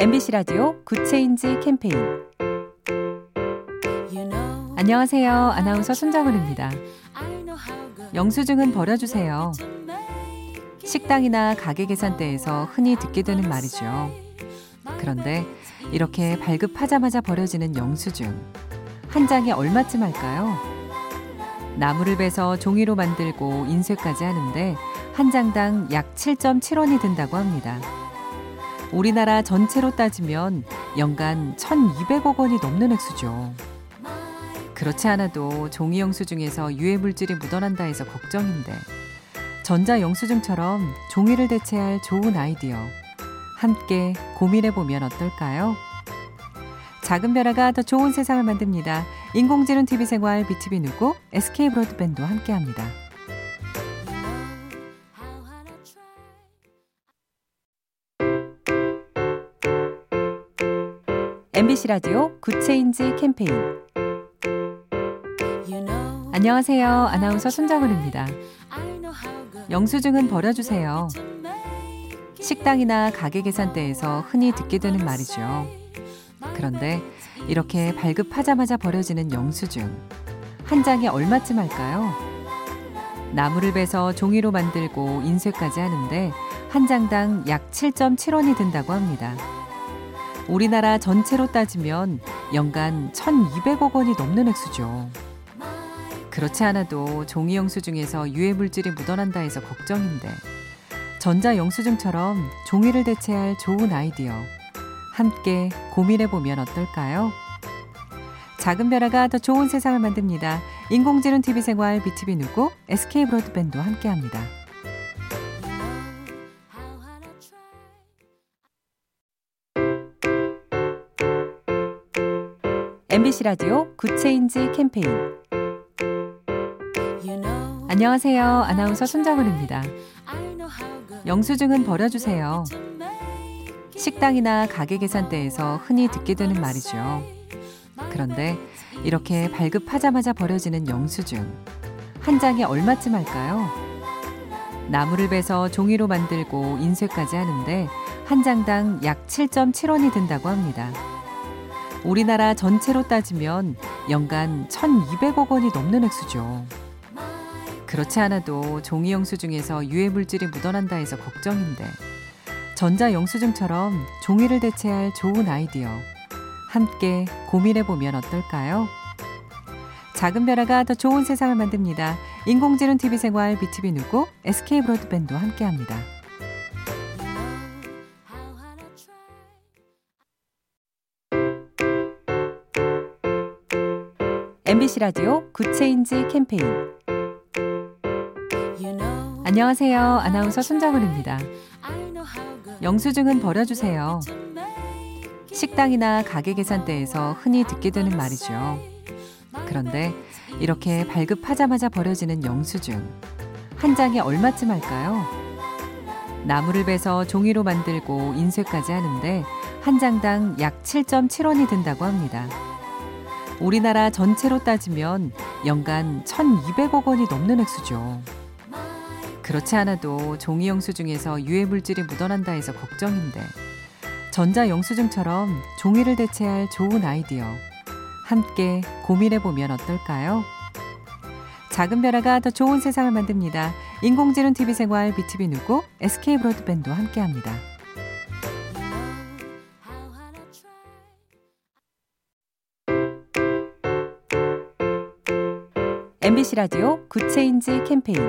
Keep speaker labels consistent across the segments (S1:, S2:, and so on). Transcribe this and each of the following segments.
S1: MBC 라디오 Good Change 캠페인 안녕하세요. 아나운서 손정은입니다. 영수증은 버려주세요. 식당이나 가게 계산대에서 흔히 듣게 되는 말이죠. 그런데 이렇게 발급하자마자 버려지는 영수증. 한 장에 얼마쯤 할까요? 나무를 베서 종이로 만들고 인쇄까지 하는데 한 장당 약 7.7원이 든다고 합니다. 우리나라 전체로 따지면 연간 1,200억 원이 넘는 액수죠. 그렇지 않아도 종이 영수증에서 유해 물질이 묻어난다 해서 걱정인데 전자 영수증처럼 종이를 대체할 좋은 아이디어 함께 고민해 보면 어떨까요? 작은 변화가 더 좋은 세상을 만듭니다. 인공지능 TV 생활 BTV 누구 SK 브로드밴드와 함께합니다. MBC 라디오 Good Change 캠페인 안녕하세요. 아나운서 손정은입니다. 영수증은 버려주세요. 식당이나 가게 계산대에서 흔히 듣게 되는 말이죠. 그런데 이렇게 발급하자마자 버려지는 영수증. 한 장에 얼마쯤 할까요? 나무를 베서 종이로 만들고 인쇄까지 하는데 한 장당 약 7.7원이 든다고 합니다. 우리나라 전체로 따지면 연간 1,200억 원이 넘는 액수죠. 그렇지 않아도 종이 영수 증에서 유해 물질이 묻어난다 해서 걱정인데 전자 영수증처럼 종이를 대체할 좋은 아이디어 함께 고민해 보면 어떨까요? 작은 변화가 더 좋은 세상을 만듭니다. 인공지능 TV 생활 BTV 누구 SK 브로드밴드와 함께합니다. MBC 라디오 Good Change 캠페인 안녕하세요. 아나운서 손정은입니다. 영수증은 버려주세요. 식당이나 가게 계산대에서 흔히 듣게 되는 말이죠. 그런데 이렇게 발급하자마자 버려지는 영수증. 한 장에 얼마쯤 할까요? 나무를 베서 종이로 만들고 인쇄까지 하는데 한 장당 약 7.7원이 든다고 합니다. 우리나라 전체로 따지면 연간 1,200억 원이 넘는 액수죠. 그렇지 않아도 종이 영수증에서 유해 물질이 묻어난다 해서 걱정인데 전자 영수증처럼 종이를 대체할 좋은 아이디어 함께 고민해 보면 어떨까요? 작은 변화가 더 좋은 세상을 만듭니다. 인공지능 TV 생활 BTV 누구 SK 브로드밴드와 함께합니다. MBC 라디오 Good Change 캠페인 안녕하세요. 아나운서 손정은입니다. 영수증은 버려주세요. 식당이나 가게 계산대에서 흔히 듣게 되는 말이죠. 그런데 이렇게 발급하자마자 버려지는 영수증. 한 장에 얼마쯤 할까요? 나무를 베서 종이로 만들고 인쇄까지 하는데 한 장당 약 7.7원이 든다고 합니다. 우리나라 전체로 따지면 연간 1,200억 원이 넘는 액수죠. 그렇지 않아도 종이 영수증에서 유해 물질이 묻어난다 해서 걱정인데 전자 영수증처럼 종이를 대체할 좋은 아이디어 함께 고민해 보면 어떨까요? 작은 변화가 더 좋은 세상을 만듭니다. 인공지능 TV 생활 BTV 누구 SK 브로드밴드와 함께합니다. MBC 라디오 Good Change 캠페인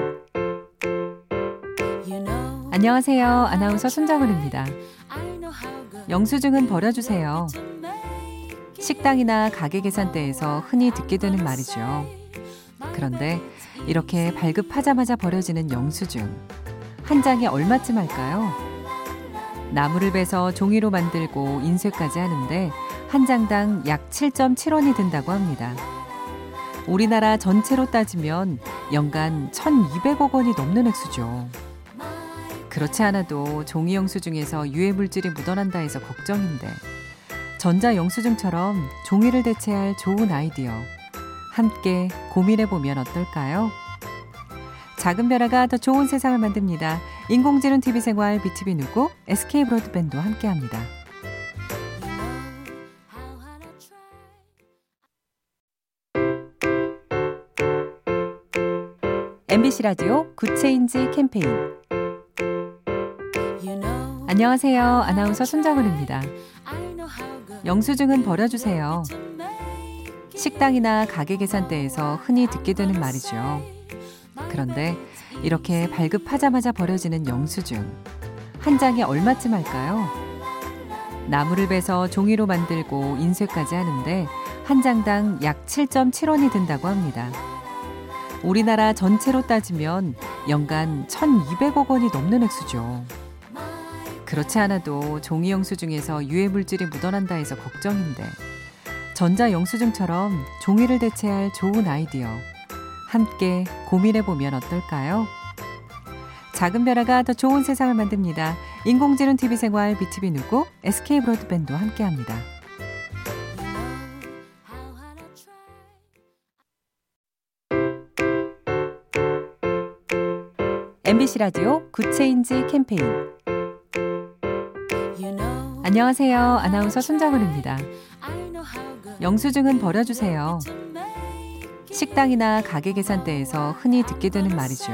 S1: 안녕하세요. 아나운서 손정은입니다. 영수증은 버려주세요. 식당이나 가게 계산대에서 흔히 듣게 되는 말이죠. 그런데 이렇게 발급하자마자 버려지는 영수증. 한 장에 얼마쯤 할까요? 나무를 베서 종이로 만들고 인쇄까지 하는데 한 장당 약 7.7원이 든다고 합니다. 우리나라 전체로 따지면 연간 1,200억 원이 넘는 액수죠. 그렇지 않아도 종이 영수증 에서 유해 물질이 묻어난다 해서 걱정인데 전자 영수증처럼 종이를 대체할 좋은 아이디어 함께 고민해 보면 어떨까요? 작은 변화가 더 좋은 세상을 만듭니다. 인공지능 TV 생활 BTV 누구 SK 브로드밴드와 함께합니다. MBC 라디오 Good Change 캠페인 안녕하세요. 아나운서 손정은입니다. 영수증은 버려주세요. 식당이나 가게 계산대에서 흔히 듣게 되는 말이죠. 그런데 이렇게 발급하자마자 버려지는 영수증. 한 장에 얼마쯤 할까요? 나무를 베서 종이로 만들고 인쇄까지 하는데 한 장당 약 7.7원이 든다고 합니다. 우리나라 전체로 따지면 연간 1,200억 원이 넘는 액수죠. 그렇지 않아도 종이 영수증에서 유해 물질이 묻어난다 해서 걱정인데 전자 영수증처럼 종이를 대체할 좋은 아이디어 함께 고민해 보면 어떨까요? 작은 변화가 더 좋은 세상을 만듭니다. 인공지능 TV 생활 BTV 누구 SK 브로드밴드와 함께합니다. MBC 라디오 Good Change 캠페인 안녕하세요. 아나운서 손정은입니다. 영수증은 버려주세요. 식당이나 가게 계산대에서 흔히 듣게 되는 말이죠.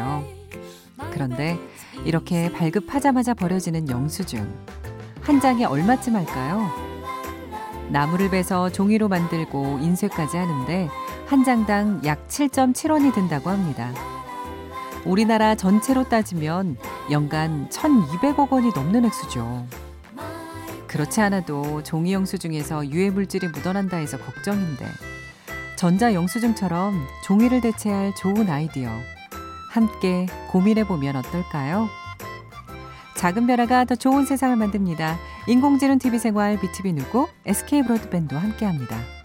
S1: 그런데 이렇게 발급하자마자 버려지는 영수증. 한 장에 얼마쯤 할까요? 나무를 베서 종이로 만들고 인쇄까지 하는데 한 장당 약 7.7원이 든다고 합니다. 우리나라 전체로 따지면 연간 1,200억 원이 넘는 액수죠. 그렇지 않아도 종이 영수증에서 유해 물질이 묻어난다 해서 걱정인데 전자 영수증처럼 종이를 대체할 좋은 아이디어 함께 고민해 보면 어떨까요? 작은 변화가 더 좋은 세상을 만듭니다. 인공지능 TV 생활 BTV 누구 SK 브로드밴드와 함께합니다.